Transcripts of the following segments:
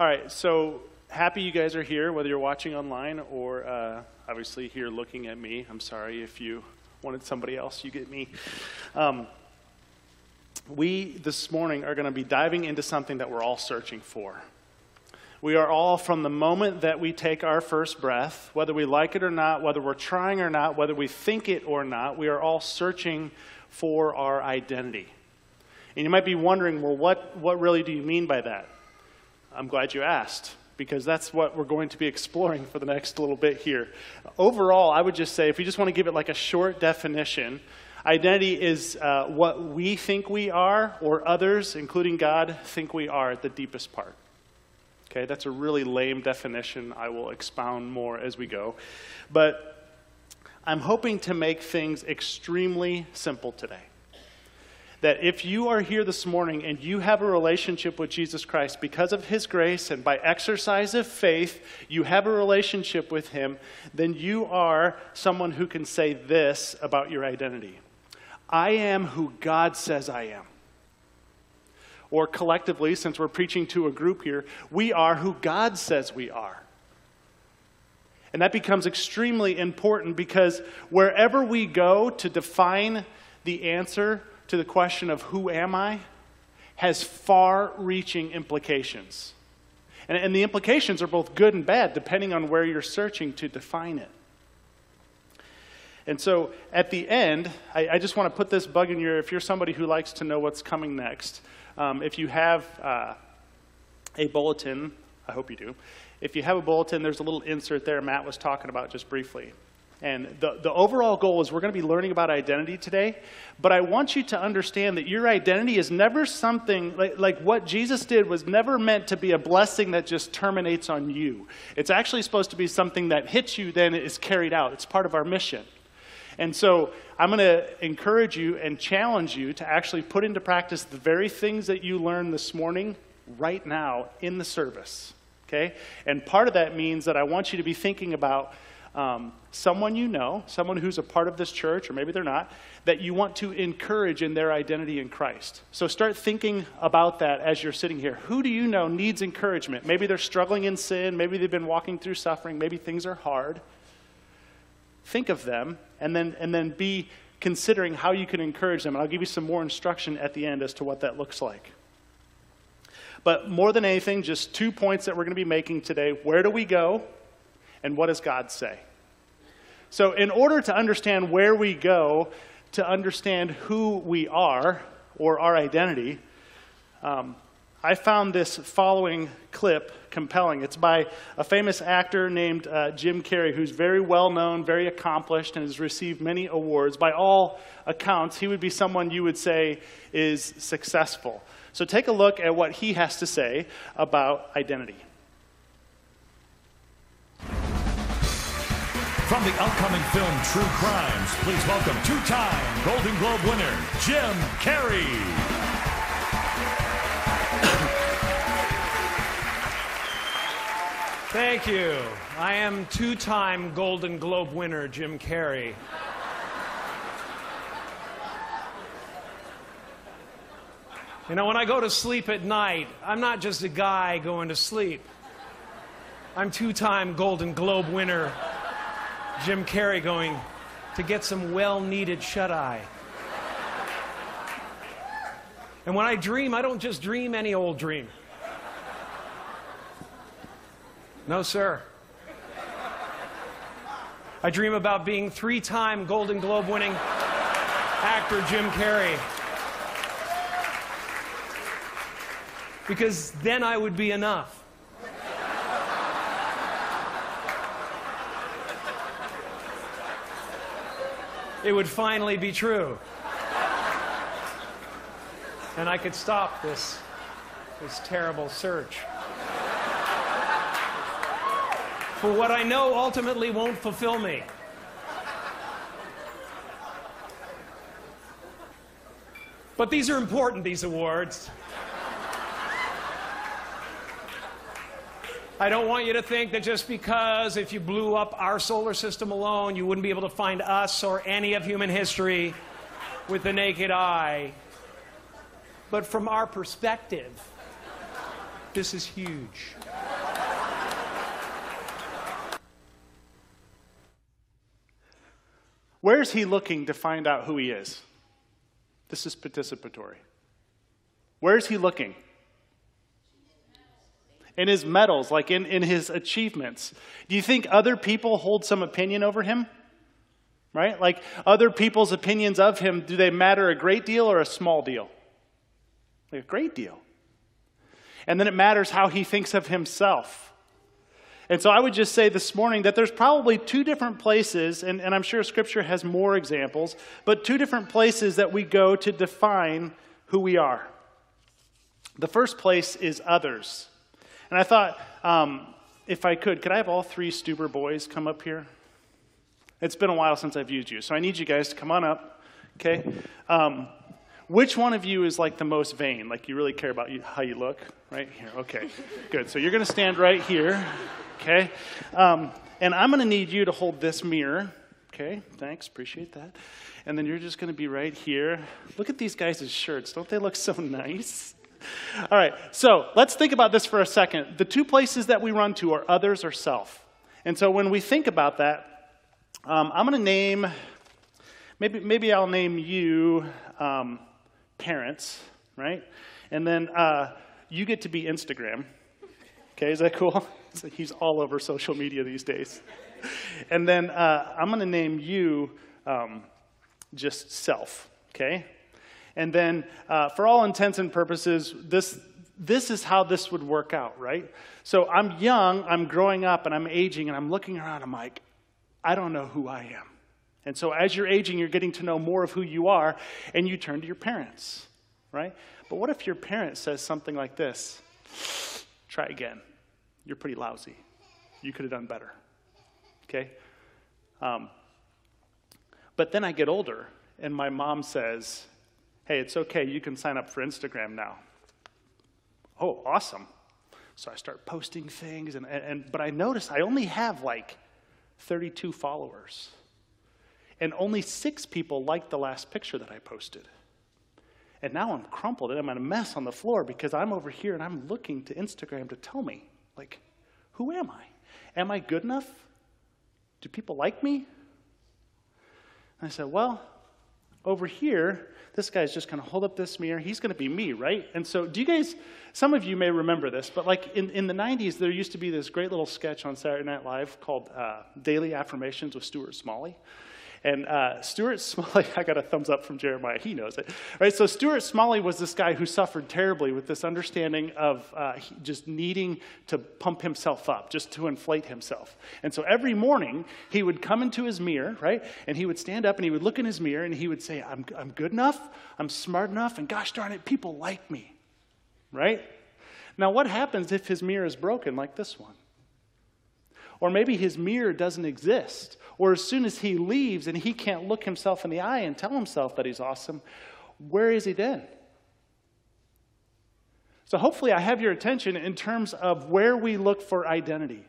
All right, so happy you guys are here, whether you're watching online or uh, obviously here looking at me. I'm sorry if you wanted somebody else, you get me. Um, we this morning are going to be diving into something that we're all searching for. We are all, from the moment that we take our first breath, whether we like it or not, whether we're trying or not, whether we think it or not, we are all searching for our identity. And you might be wondering, well, what, what really do you mean by that? I'm glad you asked, because that's what we're going to be exploring for the next little bit here. Overall, I would just say, if we just want to give it like a short definition, identity is uh, what we think we are, or others, including God, think we are at the deepest part. Okay, that's a really lame definition. I will expound more as we go. But I'm hoping to make things extremely simple today. That if you are here this morning and you have a relationship with Jesus Christ because of his grace and by exercise of faith, you have a relationship with him, then you are someone who can say this about your identity I am who God says I am or collectively, since we're preaching to a group here, we are who God says we are. And that becomes extremely important because wherever we go to define the answer to the question of who am I has far reaching implications. And, and, the implications are both good and bad depending on where you're searching to define it. And so at the end, I, I just want to put this bug in your, if you're somebody who likes to know what's coming next, um, if you have uh, a bulletin, I hope you do. If you have a bulletin, there's a little insert there Matt was talking about just briefly. And the, the overall goal is we're going to be learning about identity today, but I want you to understand that your identity is never something like, like what Jesus did was never meant to be a blessing that just terminates on you. It's actually supposed to be something that hits you, then is carried out. It's part of our mission. And so I'm going to encourage you and challenge you to actually put into practice the very things that you learned this morning right now in the service. Okay? And part of that means that I want you to be thinking about um, someone you know, someone who's a part of this church, or maybe they're not, that you want to encourage in their identity in Christ. So start thinking about that as you're sitting here. Who do you know needs encouragement? Maybe they're struggling in sin, maybe they've been walking through suffering, maybe things are hard think of them, and then, and then be considering how you can encourage them. And I'll give you some more instruction at the end as to what that looks like. But more than anything, just two points that we're going to be making today. Where do we go? And what does God say? So, in order to understand where we go, to understand who we are or our identity, um, I found this following clip compelling. It's by a famous actor named uh, Jim Carrey, who's very well known, very accomplished, and has received many awards. By all accounts, he would be someone you would say is successful. So take a look at what he has to say about identity. From the upcoming film True Crimes, please welcome two time Golden Globe winner, Jim Carrey. Thank you. I am two time Golden Globe winner Jim Carrey. You know, when I go to sleep at night, I'm not just a guy going to sleep. I'm two time Golden Globe winner Jim Carrey going to get some well needed shut eye. And when I dream, I don't just dream any old dream. No, sir. I dream about being three time Golden Globe winning actor Jim Carrey. Because then I would be enough. It would finally be true. And I could stop this, this terrible search for what I know ultimately won't fulfill me. But these are important, these awards. I don't want you to think that just because if you blew up our solar system alone, you wouldn't be able to find us or any of human history with the naked eye. But from our perspective, this is huge. Where's he looking to find out who he is? This is participatory. Where's he looking? In his medals, like in, in his achievements. Do you think other people hold some opinion over him? Right? Like other people's opinions of him, do they matter a great deal or a small deal? Like a great deal. And then it matters how he thinks of himself. And so I would just say this morning that there's probably two different places, and, and I'm sure Scripture has more examples, but two different places that we go to define who we are. The first place is others. And I thought, um, if I could, could I have all three Stuber boys come up here? It's been a while since I've used you, so I need you guys to come on up, okay? Um, which one of you is like the most vain? Like you really care about you, how you look? Right here, okay, good. So you're going to stand right here okay? Um, and I'm going to need you to hold this mirror, okay? Thanks, appreciate that. And then you're just going to be right here. Look at these guys' shirts. Don't they look so nice? All right, so let's think about this for a second. The two places that we run to are others or self. And so when we think about that, um, I'm going to name, maybe, maybe I'll name you um, parents, right? And then uh, you get to be Instagram. Okay, is that cool? He's all over social media these days. And then uh, I'm going to name you um, just self, okay? And then, uh, for all intents and purposes, this, this is how this would work out, right? So I'm young, I'm growing up, and I'm aging, and I'm looking around, I'm like, I don't know who I am. And so as you're aging, you're getting to know more of who you are, and you turn to your parents, right? But what if your parent says something like this? Try again you're pretty lousy. You could have done better. Okay? Um, but then I get older, and my mom says, Hey, it's okay, you can sign up for Instagram now. Oh, awesome. So I start posting things, and, and, but I notice I only have like 32 followers. And only six people liked the last picture that I posted. And now I'm crumpled and I'm in a mess on the floor because I'm over here and I'm looking to Instagram to tell me like, who am I? Am I good enough? Do people like me? And I said, well, over here, this guy's just going to hold up this mirror. He's going to be me, right? And so, do you guys, some of you may remember this, but like in, in the 90s, there used to be this great little sketch on Saturday Night Live called uh, Daily Affirmations with Stuart Smalley. And uh, Stuart Smalley, I got a thumbs up from Jeremiah. He knows it. Right? So Stuart Smalley was this guy who suffered terribly with this understanding of uh, just needing to pump himself up, just to inflate himself. And so every morning he would come into his mirror, right? And he would stand up and he would look in his mirror and he would say, "I'm, I'm good enough. I'm smart enough. And gosh darn it, people like me." Right? Now, what happens if his mirror is broken like this one? Or maybe his mirror doesn't exist. Or as soon as he leaves and he can't look himself in the eye and tell himself that he's awesome, where is he then? So hopefully I have your attention in terms of where we look for identity.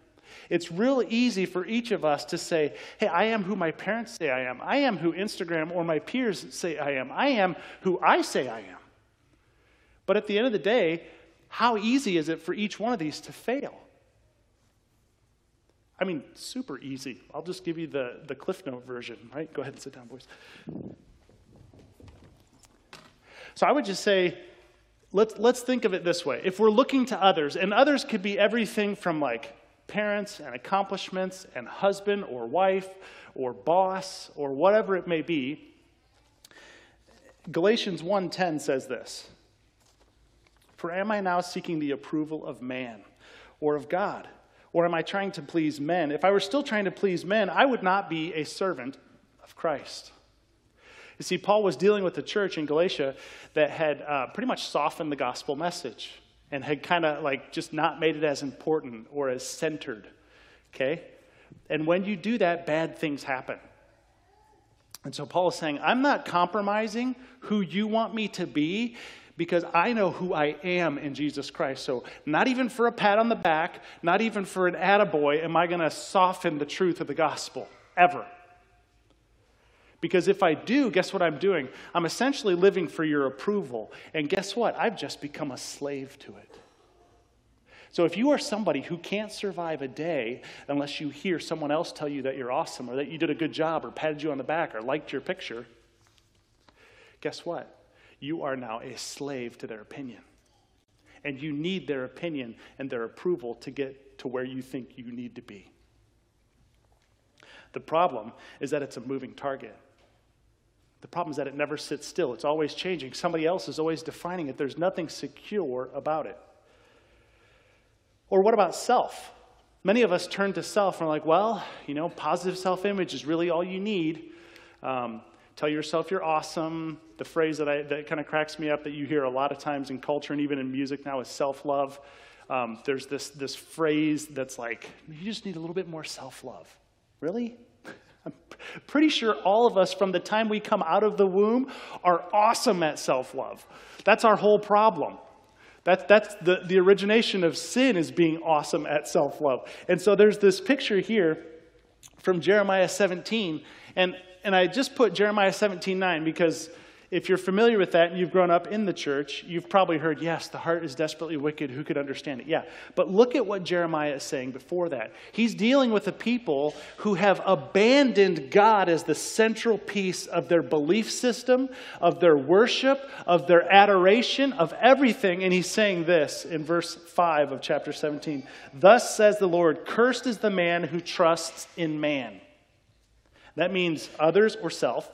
It's real easy for each of us to say, hey, I am who my parents say I am. I am who Instagram or my peers say I am. I am who I say I am. But at the end of the day, how easy is it for each one of these to fail? I mean, super easy. I'll just give you the, the Cliff Note version, right? Go ahead and sit down, boys. So I would just say, let's, let's think of it this way. If we're looking to others, and others could be everything from like parents and accomplishments and husband or wife or boss or whatever it may be, Galatians 1:10 says this. For am I now seeking the approval of man or of God? Or am I trying to please men? If I were still trying to please men, I would not be a servant of Christ. You see, Paul was dealing with a church in Galatia that had uh, pretty much softened the gospel message and had kind of like just not made it as important or as centered. Okay? And when you do that, bad things happen. And so Paul is saying, I'm not compromising who you want me to be because I know who I am in Jesus Christ. So, not even for a pat on the back, not even for an attaboy, am I going to soften the truth of the gospel, ever. Because if I do, guess what I'm doing? I'm essentially living for your approval. And guess what? I've just become a slave to it. So if you are somebody who can't survive a day unless you hear someone else tell you that you're awesome or that you did a good job or patted you on the back or liked your picture, guess what? You are now a slave to their opinion. And you need their opinion and their approval to get to where you think you need to be. The problem is that it's a moving target. The problem is that it never sits still. It's always changing. Somebody else is always defining it. There's nothing secure about it. Or what about self? Many of us turn to self and are like, well, you know, positive self image is really all you need. Um, tell yourself you're awesome. The phrase that, I, that kind of cracks me up that you hear a lot of times in culture and even in music now is self love. Um, there's this, this phrase that's like, you just need a little bit more self love. Really? I'm pretty sure all of us, from the time we come out of the womb, are awesome at self love. That's our whole problem. That's, that's the, the origination of sin is being awesome at self love. And so there's this picture here from Jeremiah 17. And, and I just put Jeremiah 17 9 because if you're familiar with that and you've grown up in the church, you've probably heard, yes, the heart is desperately wicked. Who could understand it? Yeah. But look at what Jeremiah is saying before that. He's dealing with a people who have abandoned God as the central piece of their belief system, of their worship, of their adoration, of everything. And he's saying this in verse 5 of chapter 17 Thus says the Lord, cursed is the man who trusts in man. That means others or self.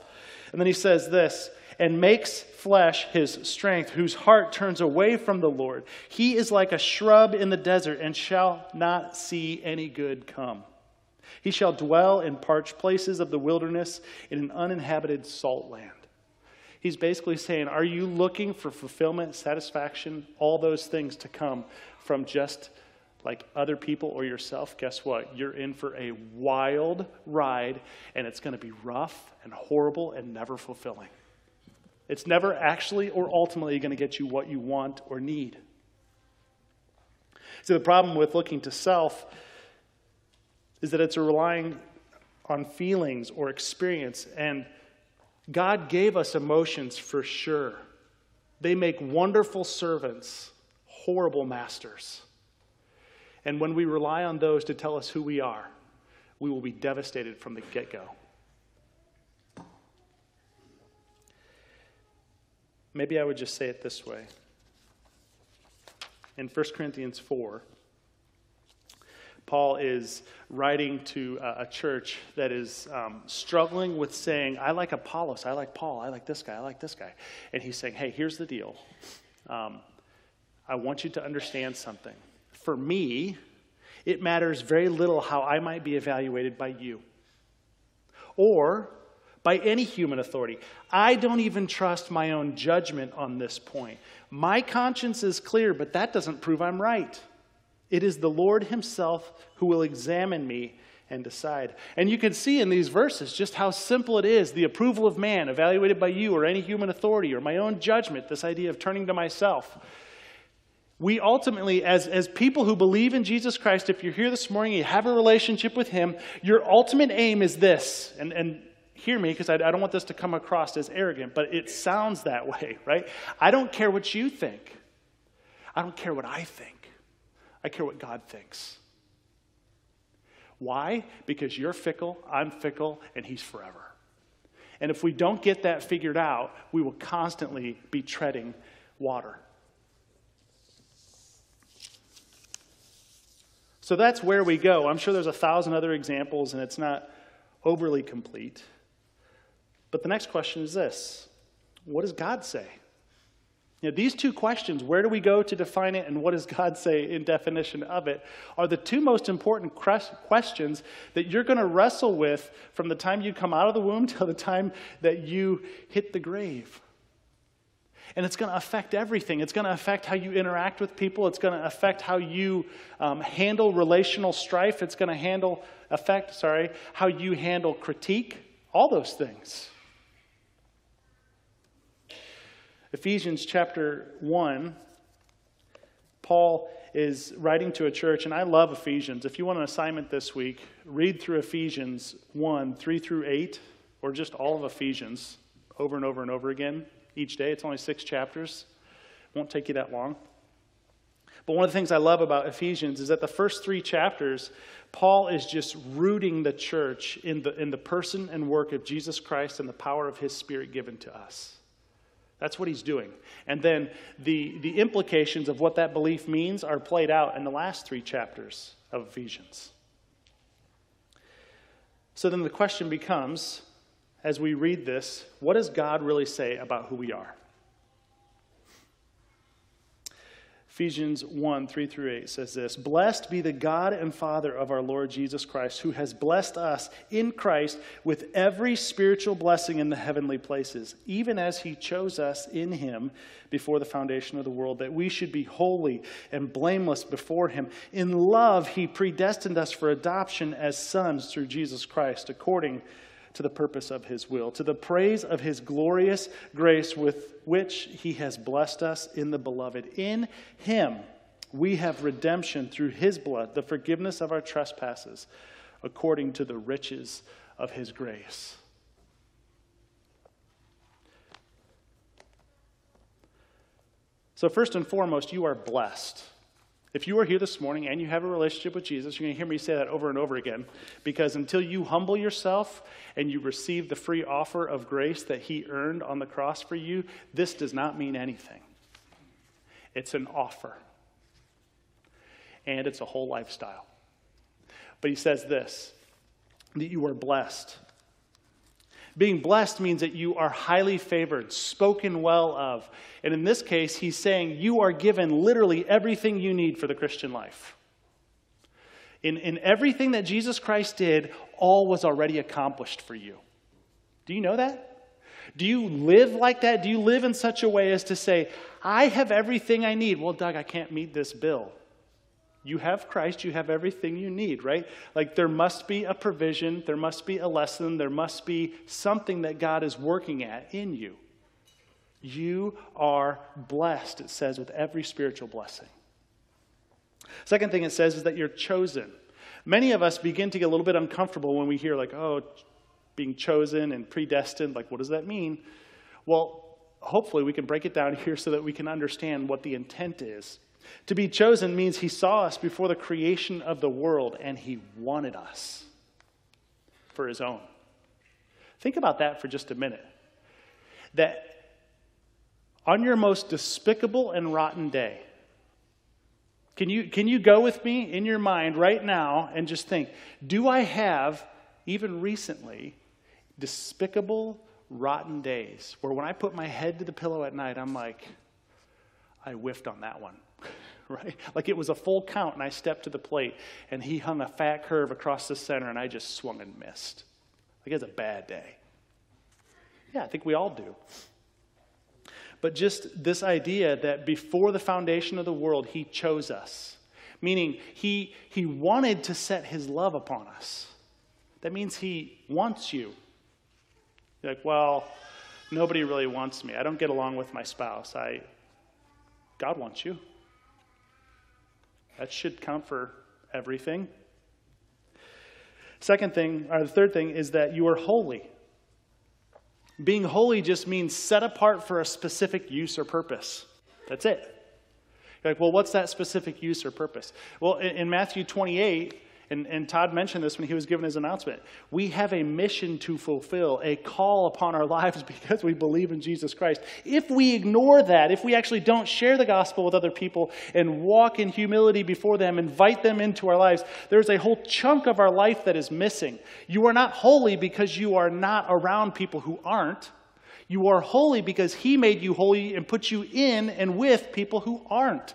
And then he says this and makes flesh his strength, whose heart turns away from the Lord. He is like a shrub in the desert and shall not see any good come. He shall dwell in parched places of the wilderness in an uninhabited salt land. He's basically saying, Are you looking for fulfillment, satisfaction, all those things to come from just like other people or yourself? Guess what? You're in for a wild ride, and it's going to be rough and horrible and never fulfilling. It's never actually or ultimately going to get you what you want or need. So, the problem with looking to self is that it's relying on feelings or experience. And God gave us emotions for sure. They make wonderful servants, horrible masters. And when we rely on those to tell us who we are, we will be devastated from the get go. Maybe I would just say it this way. In 1 Corinthians 4, Paul is writing to a church that is um, struggling with saying, I like Apollos, I like Paul, I like this guy, I like this guy. And he's saying, hey, here's the deal. Um, I want you to understand something. For me, it matters very little how I might be evaluated by you. Or by any human authority. I don't even trust my own judgment on this point. My conscience is clear, but that doesn't prove I'm right. It is the Lord Himself who will examine me and decide. And you can see in these verses just how simple it is the approval of man, evaluated by you or any human authority, or my own judgment, this idea of turning to myself. We ultimately, as, as people who believe in Jesus Christ, if you're here this morning, you have a relationship with Him, your ultimate aim is this. And, and hear me because I, I don't want this to come across as arrogant, but it sounds that way, right? I don't care what you think. I don't care what I think. I care what God thinks. Why? Because you're fickle, I'm fickle, and He's forever. And if we don't get that figured out, we will constantly be treading water. So that's where we go. I'm sure there's a thousand other examples, and it's not overly complete. But the next question is this What does God say? You know, these two questions, where do we go to define it and what does God say in definition of it, are the two most important questions that you're going to wrestle with from the time you come out of the womb till the time that you hit the grave. And it's going to affect everything. It's going to affect how you interact with people. It's going to affect how you um, handle relational strife. It's going to handle, affect, sorry, how you handle critique. All those things. Ephesians chapter 1, Paul is writing to a church, and I love Ephesians. If you want an assignment this week, read through Ephesians 1, 3 through 8, or just all of Ephesians over and over and over again each day. It's only six chapters, won't take you that long. But one of the things I love about Ephesians is that the first three chapters, Paul is just rooting the church in the, in the person and work of Jesus Christ and the power of his Spirit given to us. That's what he's doing. And then the, the implications of what that belief means are played out in the last three chapters of Ephesians. So then the question becomes as we read this what does God really say about who we are? Ephesians 1 3 through 8 says this Blessed be the God and Father of our Lord Jesus Christ, who has blessed us in Christ with every spiritual blessing in the heavenly places, even as he chose us in him before the foundation of the world, that we should be holy and blameless before him. In love, he predestined us for adoption as sons through Jesus Christ, according to the purpose of his will, to the praise of his glorious grace with which he has blessed us in the beloved. In him we have redemption through his blood, the forgiveness of our trespasses, according to the riches of his grace. So, first and foremost, you are blessed. If you are here this morning and you have a relationship with Jesus, you're going to hear me say that over and over again because until you humble yourself and you receive the free offer of grace that He earned on the cross for you, this does not mean anything. It's an offer, and it's a whole lifestyle. But He says this that you are blessed. Being blessed means that you are highly favored, spoken well of. And in this case, he's saying you are given literally everything you need for the Christian life. In, in everything that Jesus Christ did, all was already accomplished for you. Do you know that? Do you live like that? Do you live in such a way as to say, I have everything I need? Well, Doug, I can't meet this bill. You have Christ, you have everything you need, right? Like there must be a provision, there must be a lesson, there must be something that God is working at in you. You are blessed, it says, with every spiritual blessing. Second thing it says is that you're chosen. Many of us begin to get a little bit uncomfortable when we hear, like, oh, being chosen and predestined. Like, what does that mean? Well, hopefully we can break it down here so that we can understand what the intent is. To be chosen means he saw us before the creation of the world and he wanted us for his own. Think about that for just a minute. That on your most despicable and rotten day, can you, can you go with me in your mind right now and just think, do I have, even recently, despicable, rotten days where when I put my head to the pillow at night, I'm like, I whiffed on that one. right? Like it was a full count, and I stepped to the plate, and he hung a fat curve across the center, and I just swung and missed. Like it's a bad day. Yeah, I think we all do. But just this idea that before the foundation of the world, he chose us, meaning he, he wanted to set his love upon us. That means he wants you. You're like, well, nobody really wants me. I don't get along with my spouse. I, God wants you. That should count for everything. Second thing, or the third thing, is that you are holy. Being holy just means set apart for a specific use or purpose. That's it. You're like, well, what's that specific use or purpose? Well, in, in Matthew 28, and, and Todd mentioned this when he was giving his announcement. We have a mission to fulfill, a call upon our lives because we believe in Jesus Christ. If we ignore that, if we actually don't share the gospel with other people and walk in humility before them, invite them into our lives, there's a whole chunk of our life that is missing. You are not holy because you are not around people who aren't. You are holy because He made you holy and put you in and with people who aren't.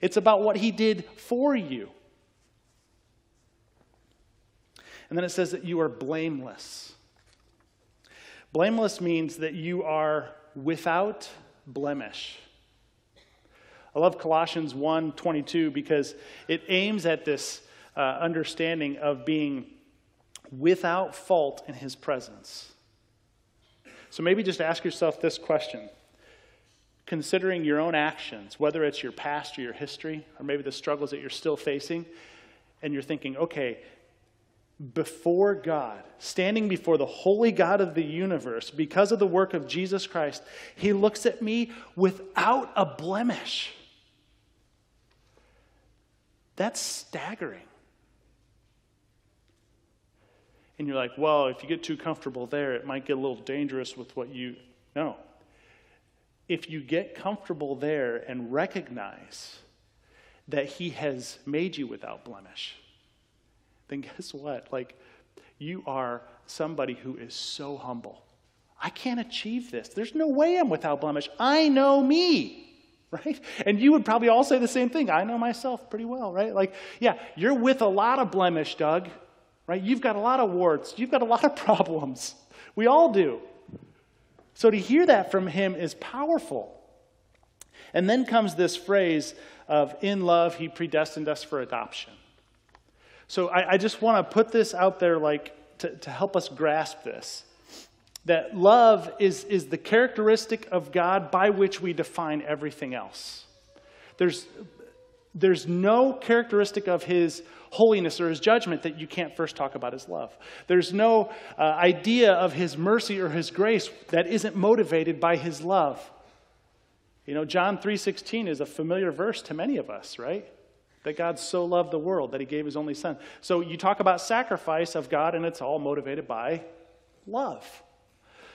It's about what He did for you. And then it says that you are blameless. Blameless means that you are without blemish. I love Colossians 1:22 because it aims at this uh, understanding of being without fault in his presence. So maybe just ask yourself this question. Considering your own actions, whether it's your past or your history, or maybe the struggles that you're still facing, and you're thinking, okay, before God, standing before the holy God of the universe, because of the work of Jesus Christ, he looks at me without a blemish. That's staggering. And you're like, well, if you get too comfortable there, it might get a little dangerous with what you. know. If you get comfortable there and recognize that He has made you without blemish, then guess what? Like, you are somebody who is so humble. I can't achieve this. There's no way I'm without blemish. I know me, right? And you would probably all say the same thing. I know myself pretty well, right? Like, yeah, you're with a lot of blemish, Doug, right? You've got a lot of warts. You've got a lot of problems. We all do. So to hear that from him is powerful. And then comes this phrase of, in love, he predestined us for adoption. So I, I just want to put this out there like to, to help us grasp this. That love is, is the characteristic of God by which we define everything else. There's, there's no characteristic of his holiness or his judgment that you can't first talk about his love. There's no uh, idea of his mercy or his grace that isn't motivated by his love. You know, John 3:16 is a familiar verse to many of us, right? That God so loved the world that he gave his only son. So you talk about sacrifice of God, and it's all motivated by love.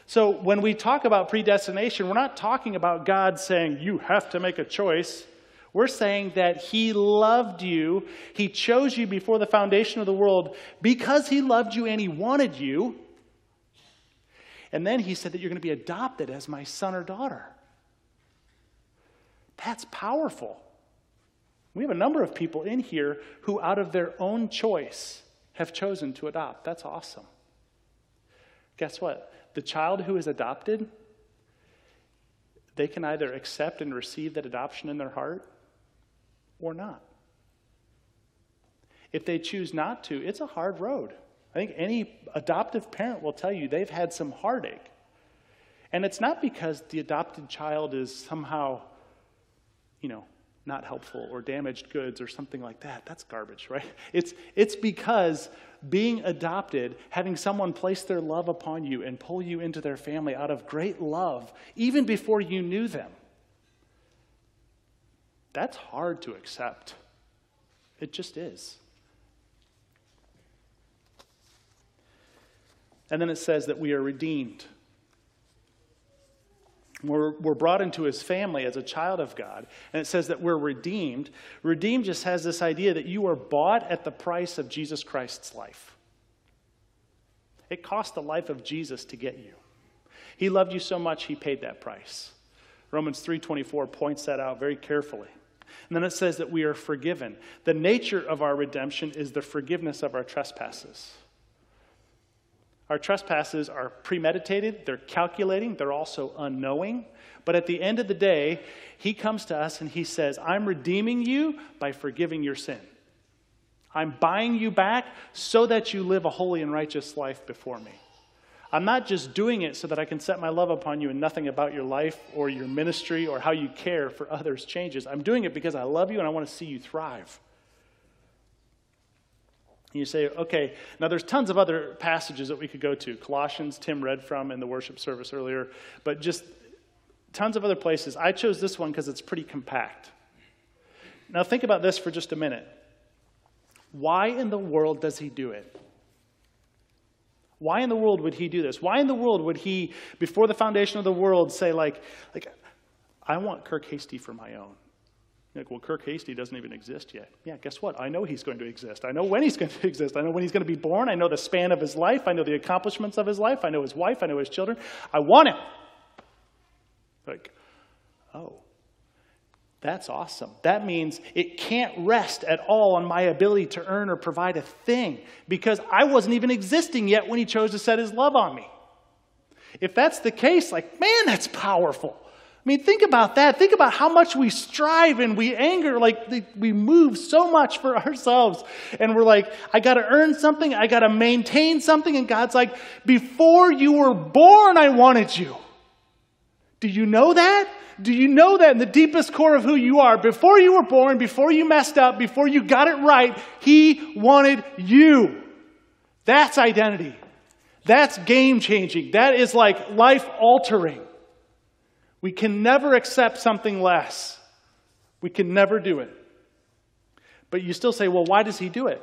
So when we talk about predestination, we're not talking about God saying, you have to make a choice. We're saying that He loved you. He chose you before the foundation of the world because He loved you and He wanted you. And then He said that you're going to be adopted as my son or daughter. That's powerful. We have a number of people in here who, out of their own choice, have chosen to adopt. That's awesome. Guess what? The child who is adopted, they can either accept and receive that adoption in their heart or not. If they choose not to, it's a hard road. I think any adoptive parent will tell you they've had some heartache. And it's not because the adopted child is somehow, you know, not helpful or damaged goods or something like that. That's garbage, right? It's, it's because being adopted, having someone place their love upon you and pull you into their family out of great love, even before you knew them, that's hard to accept. It just is. And then it says that we are redeemed. We're, we're brought into his family as a child of God. And it says that we're redeemed. Redeemed just has this idea that you are bought at the price of Jesus Christ's life. It cost the life of Jesus to get you. He loved you so much, he paid that price. Romans 3:24 points that out very carefully. And then it says that we are forgiven. The nature of our redemption is the forgiveness of our trespasses. Our trespasses are premeditated, they're calculating, they're also unknowing. But at the end of the day, he comes to us and he says, I'm redeeming you by forgiving your sin. I'm buying you back so that you live a holy and righteous life before me. I'm not just doing it so that I can set my love upon you and nothing about your life or your ministry or how you care for others changes. I'm doing it because I love you and I want to see you thrive. You say, okay, now there's tons of other passages that we could go to. Colossians, Tim read from in the worship service earlier, but just tons of other places. I chose this one because it's pretty compact. Now think about this for just a minute. Why in the world does he do it? Why in the world would he do this? Why in the world would he, before the foundation of the world, say, like, like I want Kirk Hasty for my own? Like, well, Kirk Hasty doesn't even exist yet. Yeah, guess what? I know he's going to exist. I know when he's going to exist. I know when he's going to be born. I know the span of his life. I know the accomplishments of his life. I know his wife. I know his children. I want him. Like, oh, that's awesome. That means it can't rest at all on my ability to earn or provide a thing because I wasn't even existing yet when he chose to set his love on me. If that's the case, like, man, that's powerful. I mean, think about that. Think about how much we strive and we anger, like we move so much for ourselves. And we're like, I got to earn something, I got to maintain something. And God's like, before you were born, I wanted you. Do you know that? Do you know that in the deepest core of who you are? Before you were born, before you messed up, before you got it right, He wanted you. That's identity. That's game changing. That is like life altering. We can never accept something less. We can never do it. But you still say, well, why does he do it?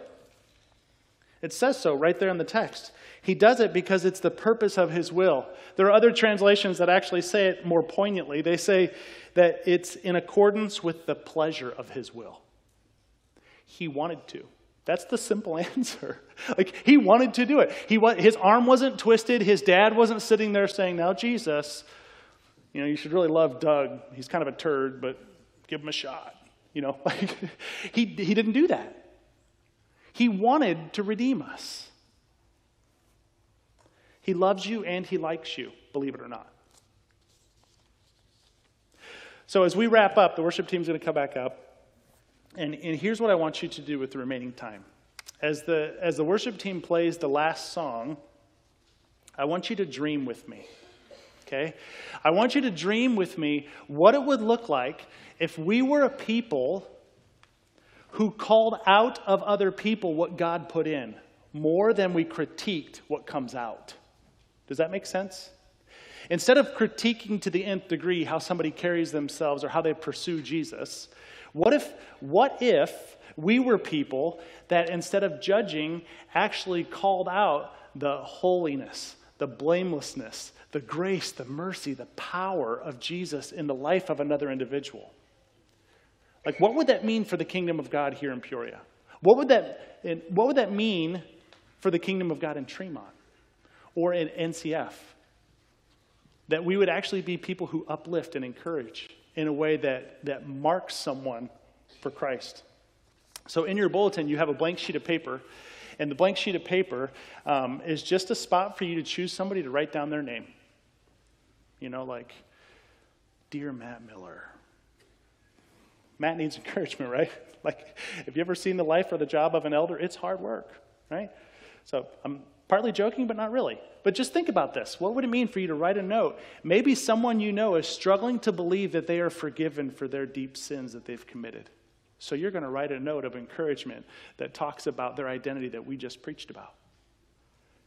It says so right there in the text. He does it because it's the purpose of his will. There are other translations that actually say it more poignantly. They say that it's in accordance with the pleasure of his will. He wanted to. That's the simple answer. like he wanted to do it. He his arm wasn't twisted. His dad wasn't sitting there saying, "Now Jesus, you know, you should really love Doug. He's kind of a turd, but give him a shot." You know, like he he didn't do that. He wanted to redeem us. He loves you and he likes you, believe it or not. So, as we wrap up, the worship team's going to come back up. And, and here's what I want you to do with the remaining time. As the, as the worship team plays the last song, I want you to dream with me. Okay? I want you to dream with me what it would look like if we were a people who called out of other people what God put in more than we critiqued what comes out. Does that make sense? Instead of critiquing to the nth degree how somebody carries themselves or how they pursue Jesus, what if, what if we were people that instead of judging actually called out the holiness, the blamelessness, the grace, the mercy, the power of Jesus in the life of another individual? Like, what would that mean for the kingdom of God here in Peoria? What would that, what would that mean for the kingdom of God in Tremont or in NCF? That we would actually be people who uplift and encourage in a way that, that marks someone for Christ. So, in your bulletin, you have a blank sheet of paper, and the blank sheet of paper um, is just a spot for you to choose somebody to write down their name. You know, like, Dear Matt Miller, Matt needs encouragement, right? Like, have you ever seen the life or the job of an elder? It's hard work, right? So I'm partly joking, but not really. But just think about this. What would it mean for you to write a note? Maybe someone you know is struggling to believe that they are forgiven for their deep sins that they've committed. So you're going to write a note of encouragement that talks about their identity that we just preached about.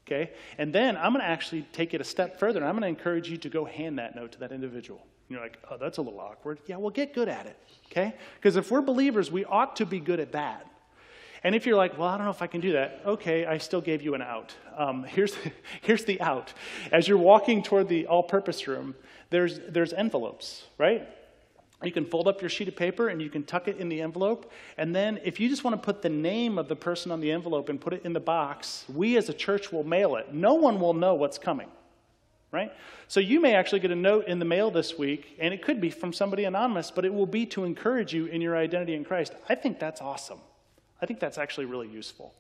Okay? And then I'm going to actually take it a step further, and I'm going to encourage you to go hand that note to that individual. You're like, oh, that's a little awkward. Yeah, well, get good at it. Okay? Because if we're believers, we ought to be good at that. And if you're like, well, I don't know if I can do that, okay, I still gave you an out. Um, here's, here's the out. As you're walking toward the all purpose room, there's, there's envelopes, right? You can fold up your sheet of paper and you can tuck it in the envelope. And then, if you just want to put the name of the person on the envelope and put it in the box, we as a church will mail it. No one will know what's coming, right? So, you may actually get a note in the mail this week, and it could be from somebody anonymous, but it will be to encourage you in your identity in Christ. I think that's awesome. I think that's actually really useful.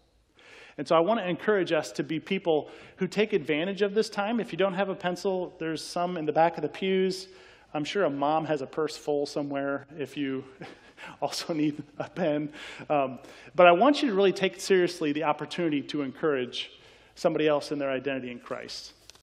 And so I want to encourage us to be people who take advantage of this time. If you don't have a pencil, there's some in the back of the pews. I'm sure a mom has a purse full somewhere if you also need a pen. Um, but I want you to really take seriously the opportunity to encourage somebody else in their identity in Christ.